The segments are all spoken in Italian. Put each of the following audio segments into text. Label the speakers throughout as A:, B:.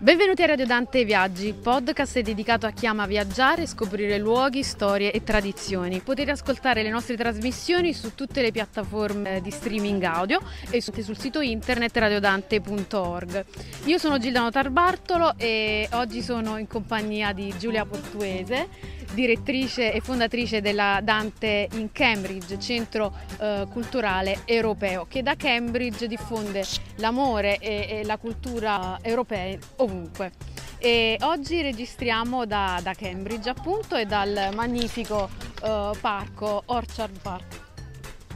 A: Benvenuti a Radio Dante Viaggi, podcast dedicato a chi ama viaggiare, scoprire luoghi, storie e tradizioni. Potete ascoltare le nostre trasmissioni su tutte le piattaforme di streaming audio e sul sito internet radiodante.org. Io sono Gildano Tarbartolo e oggi sono in compagnia di Giulia Portuese direttrice e fondatrice della Dante in Cambridge, centro eh, culturale europeo, che da Cambridge diffonde l'amore e, e la cultura europea ovunque. E oggi registriamo da, da, Cambridge appunto e dal magnifico uh, parco Orchard Park.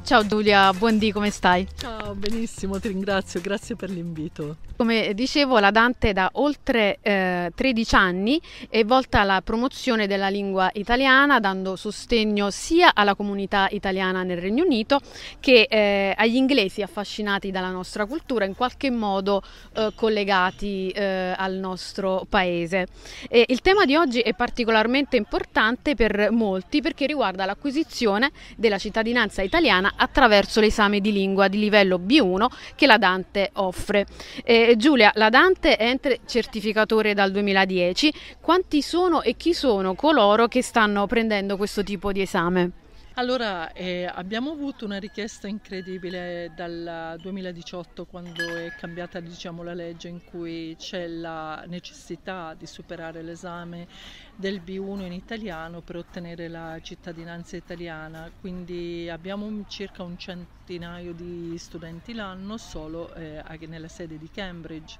A: Ciao Giulia, buondì, come stai?
B: Ciao, benissimo, ti ringrazio, grazie per l'invito.
A: Come dicevo, la Dante da oltre eh, 13 anni è volta alla promozione della lingua italiana, dando sostegno sia alla comunità italiana nel Regno Unito che eh, agli inglesi affascinati dalla nostra cultura, in qualche modo eh, collegati eh, al nostro paese. E il tema di oggi è particolarmente importante per molti perché riguarda l'acquisizione della cittadinanza italiana attraverso l'esame di lingua di livello B1 che la Dante offre. Eh, Giulia, la Dante è ente certificatore dal 2010. Quanti sono e chi sono coloro che stanno prendendo questo tipo di esame?
B: Allora, eh, abbiamo avuto una richiesta incredibile dal 2018 quando è cambiata diciamo, la legge in cui c'è la necessità di superare l'esame del B1 in italiano per ottenere la cittadinanza italiana, quindi abbiamo circa un centinaio di studenti l'anno solo eh, nella sede di Cambridge.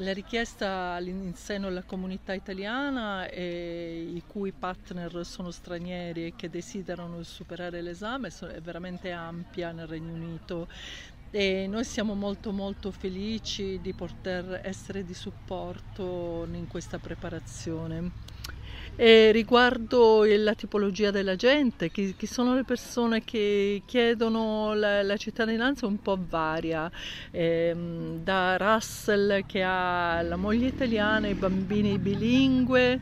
B: La richiesta in seno alla comunità italiana i cui partner sono stranieri e che desiderano superare l'esame è veramente ampia nel Regno Unito e noi siamo molto molto felici di poter essere di supporto in questa preparazione. E riguardo la tipologia della gente, chi, chi, sono le persone che chiedono la, la cittadinanza un po' varia, eh, da Russell che ha la moglie italiana, i bambini bilingue,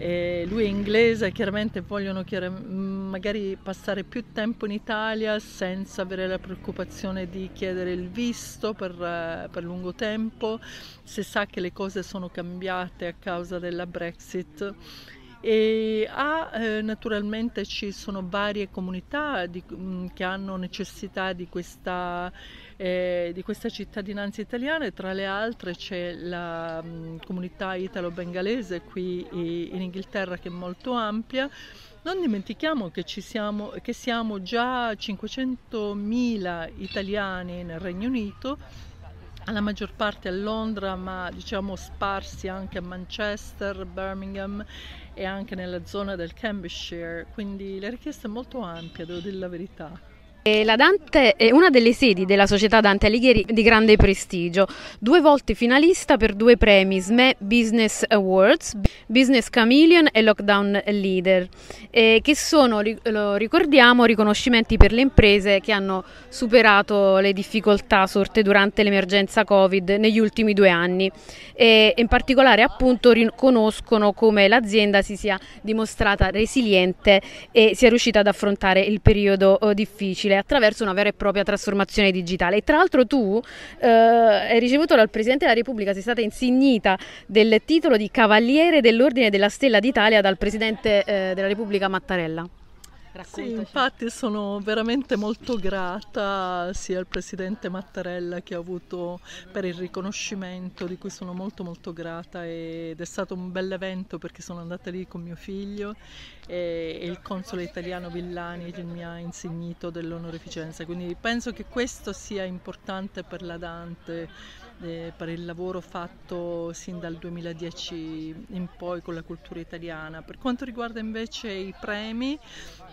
B: eh, lui è inglese, chiaramente vogliono magari passare più tempo in Italia senza avere la preoccupazione di chiedere il visto per, per lungo tempo, se sa che le cose sono cambiate a causa della Brexit e A eh, naturalmente ci sono varie comunità di, mm, che hanno necessità di questa, eh, di questa, cittadinanza italiana e tra le altre c'è la mh, mm, comunità italo-bengalese qui in Inghilterra che è molto ampia. Non dimentichiamo che, siamo, che siamo già 500.000 italiani nel Regno Unito la maggior parte a Londra, ma diciamo sparsi anche a Manchester, Birmingham e anche nella zona del Cambridgeshire, quindi la richiesta è molto ampia, devo dire la verità.
A: La Dante è una delle sedi della società Dante Alighieri di grande prestigio, due volte finalista per due premi SME Business Awards, Business Chameleon e Lockdown Leader, eh, che sono, lo ricordiamo, riconoscimenti per le imprese che hanno superato le difficoltà sorte durante l'emergenza Covid negli ultimi due anni. E in particolare appunto riconoscono come l'azienda si sia dimostrata resiliente e sia riuscita ad affrontare il periodo oh, difficile attraverso una vera e propria trasformazione digitale. E tra l'altro tu eh, hai ricevuto dal Presidente della Repubblica, sei stata insignita del titolo di Cavaliere dell'Ordine della Stella d'Italia dal Presidente eh, della Repubblica Mattarella.
B: Sì, infatti sono veramente molto grata sia al Presidente Mattarella che ho avuto per il riconoscimento di cui sono molto molto grata ed è stato un bel evento perché sono andata lì con mio figlio e, il console italiano Villani che mi ha insignito dell'onorificenza, quindi penso che questo sia importante per la Dante eh, per il lavoro fatto sin dal 2010 in poi con la cultura italiana. Per quanto riguarda invece i premi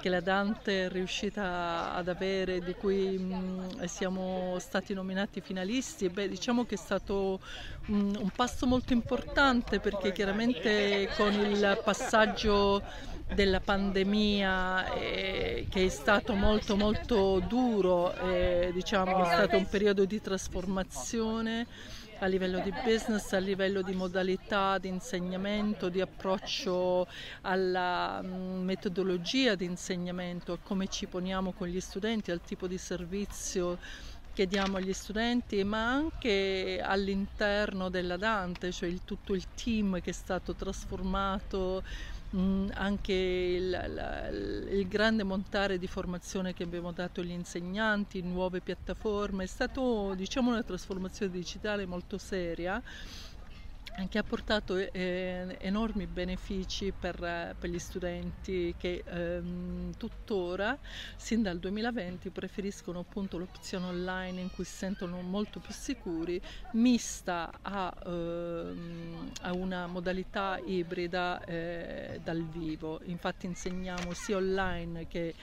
B: che la Dante è riuscita ad avere, di cui mh, siamo stati nominati finalisti, beh, diciamo che è stato un, un passo molto importante perché chiaramente con il passaggio della pandemia eh, che è stato molto molto duro, eh, diciamo è stato un periodo di trasformazione a livello di business, a livello di modalità di insegnamento, di approccio alla mm, metodologia di insegnamento, a come ci poniamo con gli studenti, al tipo di servizio che diamo agli studenti, ma anche all'interno della Dante, cioè il, tutto il team che è stato trasformato Mm, anche il, la, il, grande montare di formazione che abbiamo dato agli insegnanti, nuove piattaforme, è stata diciamo, una trasformazione digitale molto seria che ha portato eh, enormi benefici per, per, gli studenti che ehm, tuttora, sin dal 2020, preferiscono appunto l'opzione online in cui si sentono molto più sicuri, mista a, ehm, a una modalità ibrida eh, dal vivo. Infatti insegniamo sia online che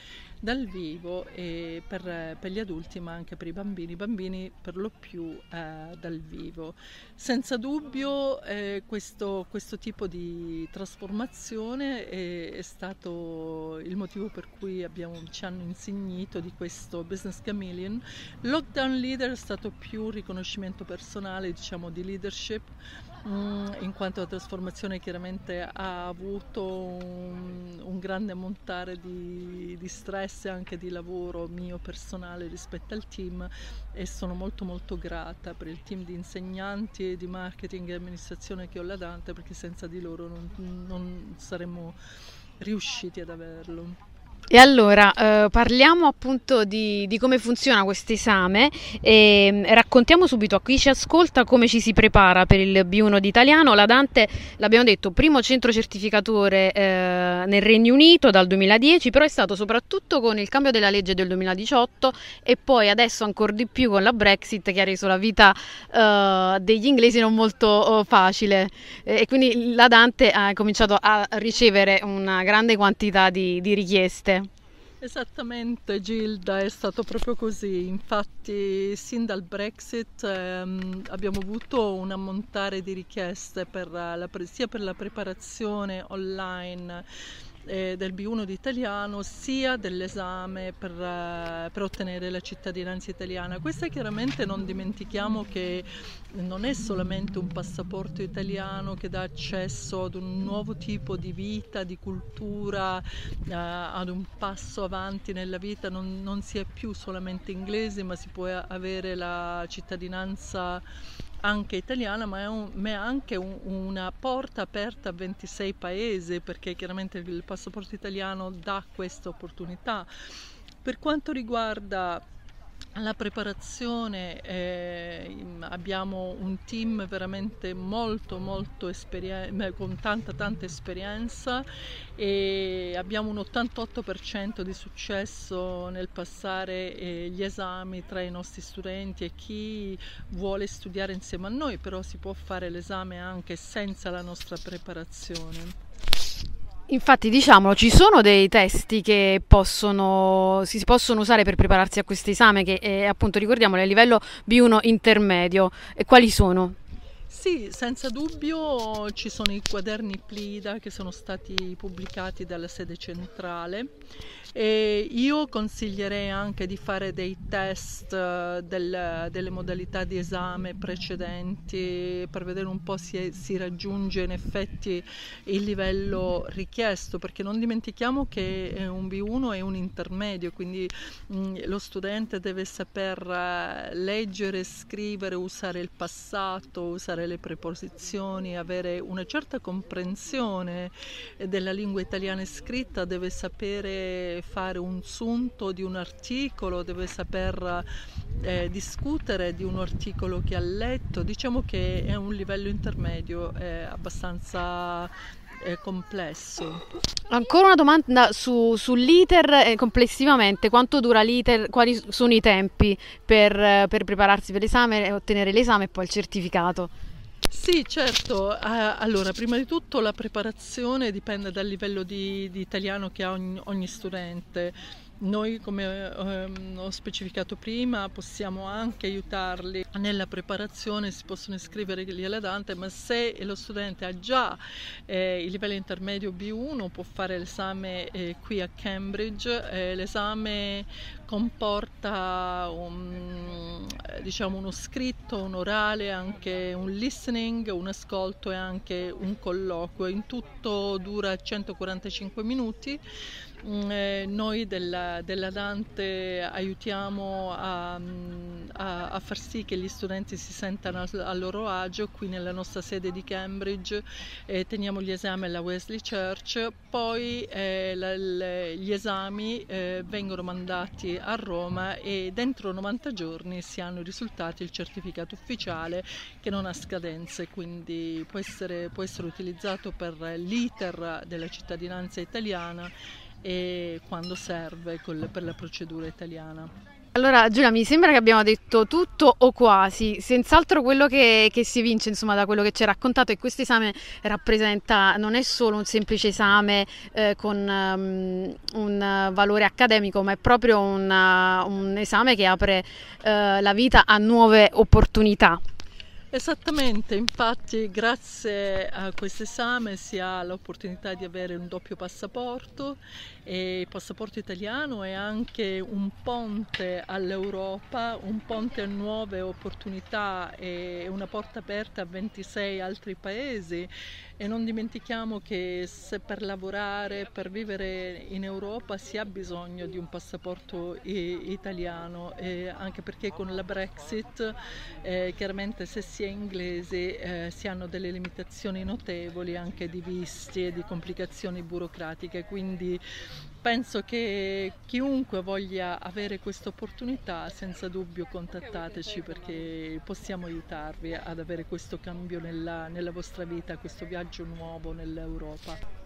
B: dal vivo e per, per, gli adulti ma anche per i bambini, bambini per lo più eh, dal vivo. Senza dubbio eh, questo, questo, tipo di trasformazione è, è, stato il motivo per cui abbiamo, ci hanno insignito di questo Business Chameleon. Lockdown Leader è stato più riconoscimento personale, diciamo di leadership in quanto la trasformazione chiaramente ha avuto un, un grande montare di, di, stress e anche di lavoro mio personale rispetto al team e sono molto molto grata per il team di insegnanti, di marketing e amministrazione che ho la Dante perché senza di loro non, non saremmo riusciti ad averlo.
A: E allora eh, parliamo appunto di, di, come funziona questo esame e mm, raccontiamo subito a chi ci ascolta come ci si prepara per il B1 di italiano. La Dante, l'abbiamo detto, primo centro certificatore eh, nel Regno Unito dal 2010, però è stato soprattutto con il cambio della legge del 2018 e poi adesso ancora di più con la Brexit che ha reso la vita eh, degli inglesi non molto oh, facile e quindi la Dante ha cominciato a ricevere una grande quantità di, di richieste.
B: Esattamente Gilda, è stato proprio così, infatti sin dal Brexit ehm, abbiamo avuto un ammontare di richieste per la, sia per la preparazione online eh, del B1 di italiano sia dell'esame per, eh, per, ottenere la cittadinanza italiana. Questa chiaramente non dimentichiamo che non è solamente un passaporto italiano che dà accesso ad un nuovo tipo di vita, di cultura, eh, ad un passo avanti nella vita, non, non si è più solamente inglesi ma si può avere la cittadinanza anche italiana, ma è, un, ma è anche un, una porta aperta a 26 paesi, perché chiaramente il passaporto italiano dà questa opportunità. Per quanto riguarda alla preparazione eh, abbiamo un team veramente molto molto esperien- con tanta tanta esperienza e abbiamo un 88% di successo nel passare eh, gli esami tra i nostri studenti e chi vuole studiare insieme a noi, però si può fare l'esame anche senza la nostra preparazione.
A: Infatti, diciamolo, ci sono dei testi che possono, si possono usare per prepararsi a questo esame, che è appunto, ricordiamolo, è a livello B1 intermedio. E quali sono?
B: Sì, senza dubbio ci sono i quaderni Plida che sono stati pubblicati dalla sede centrale e io consiglierei anche di fare dei test eh, del, delle modalità di esame precedenti per vedere un po' se si raggiunge in effetti il livello richiesto, perché non dimentichiamo che un B1 è un intermedio, quindi mh, mm, lo studente deve saper uh, leggere, scrivere, usare il passato, usare le preposizioni, avere una certa comprensione della lingua italiana scritta, deve sapere fare un sunto di un articolo, deve saper eh, discutere di un articolo che ha letto, diciamo che è un livello intermedio è abbastanza eh, complesso.
A: Ancora una domanda su, sull'iter eh, complessivamente, quanto dura l'iter, quali sono i tempi per, per prepararsi per l'esame, ottenere l'esame e poi il certificato?
B: Sì, certo. Uh, allora, prima di tutto la preparazione dipende dal livello di, di italiano che ha ogni, ogni studente. Noi, come ehm, ho specificato prima, possiamo anche aiutarli nella preparazione, si possono iscrivere lì alla Dante, ma se lo studente ha già eh, il livello intermedio B1 può fare l'esame eh, qui a Cambridge. Eh, l'esame comporta un, diciamo, uno scritto, un orale, anche un listening, un ascolto e anche un colloquio. In tutto dura 145 minuti. Mm, eh, noi della, della, Dante aiutiamo a, a, a, far sì che gli studenti si sentano a, loro agio qui nella nostra sede di Cambridge eh, teniamo gli esami alla Wesley Church poi eh, la, le, gli esami eh, vengono mandati a Roma e dentro 90 giorni si hanno risultati il certificato ufficiale che non ha scadenze quindi può essere, può essere utilizzato per l'iter della cittadinanza italiana e quando serve per la procedura italiana.
A: Allora Giulia, mi sembra che abbiamo detto tutto o quasi, senz'altro quello che, che si vince insomma, da quello che ci hai raccontato è che questo esame rappresenta, non è solo un semplice esame eh, con um, un valore accademico, ma è proprio una, un esame che apre eh, la vita a nuove opportunità.
B: Esattamente, infatti grazie a questo esame si ha l'opportunità di avere un doppio passaporto il passaporto italiano è anche un ponte all'Europa, un ponte a nuove opportunità e una porta aperta a 26 altri paesi e non dimentichiamo che se per lavorare, per vivere in Europa si ha bisogno di un passaporto italiano, anche perché con la Brexit eh, chiaramente se si è inglese eh, si hanno delle limitazioni notevoli anche di visti e di complicazioni burocratiche, quindi penso che chiunque voglia avere questa opportunità senza dubbio contattateci perché possiamo aiutarvi ad avere questo cambio nella, nella vostra vita, questo viaggio nuovo nell'Europa.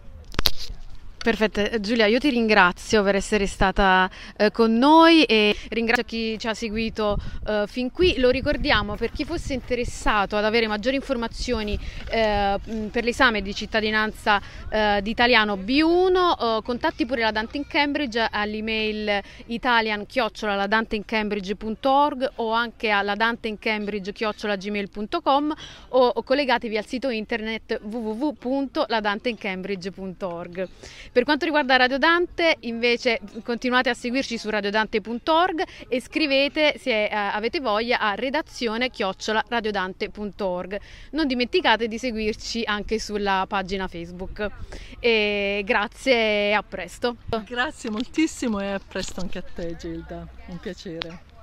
A: Perfetto, eh, Giulia, io ti ringrazio per essere stata eh, con noi e ringrazio chi ci ha seguito eh, fin qui. Lo ricordiamo per chi fosse interessato ad avere maggiori informazioni eh, per l'esame di cittadinanza eh, di italiano B1, contatti pure la Dante in Cambridge all'email italian-ladanteincambridge.org o anche alla danteincambridge.gmail.com o collegatevi al sito internet www.ladanteincambridge.org. Per quanto riguarda Radio Dante, invece, continuate a seguirci su radiodante.org e scrivete, se eh, avete voglia, a redazione chiocciola radiodante.org. Non dimenticate di seguirci anche sulla pagina Facebook. E grazie e a presto.
B: Grazie moltissimo e a presto anche a te, Gilda. Un piacere.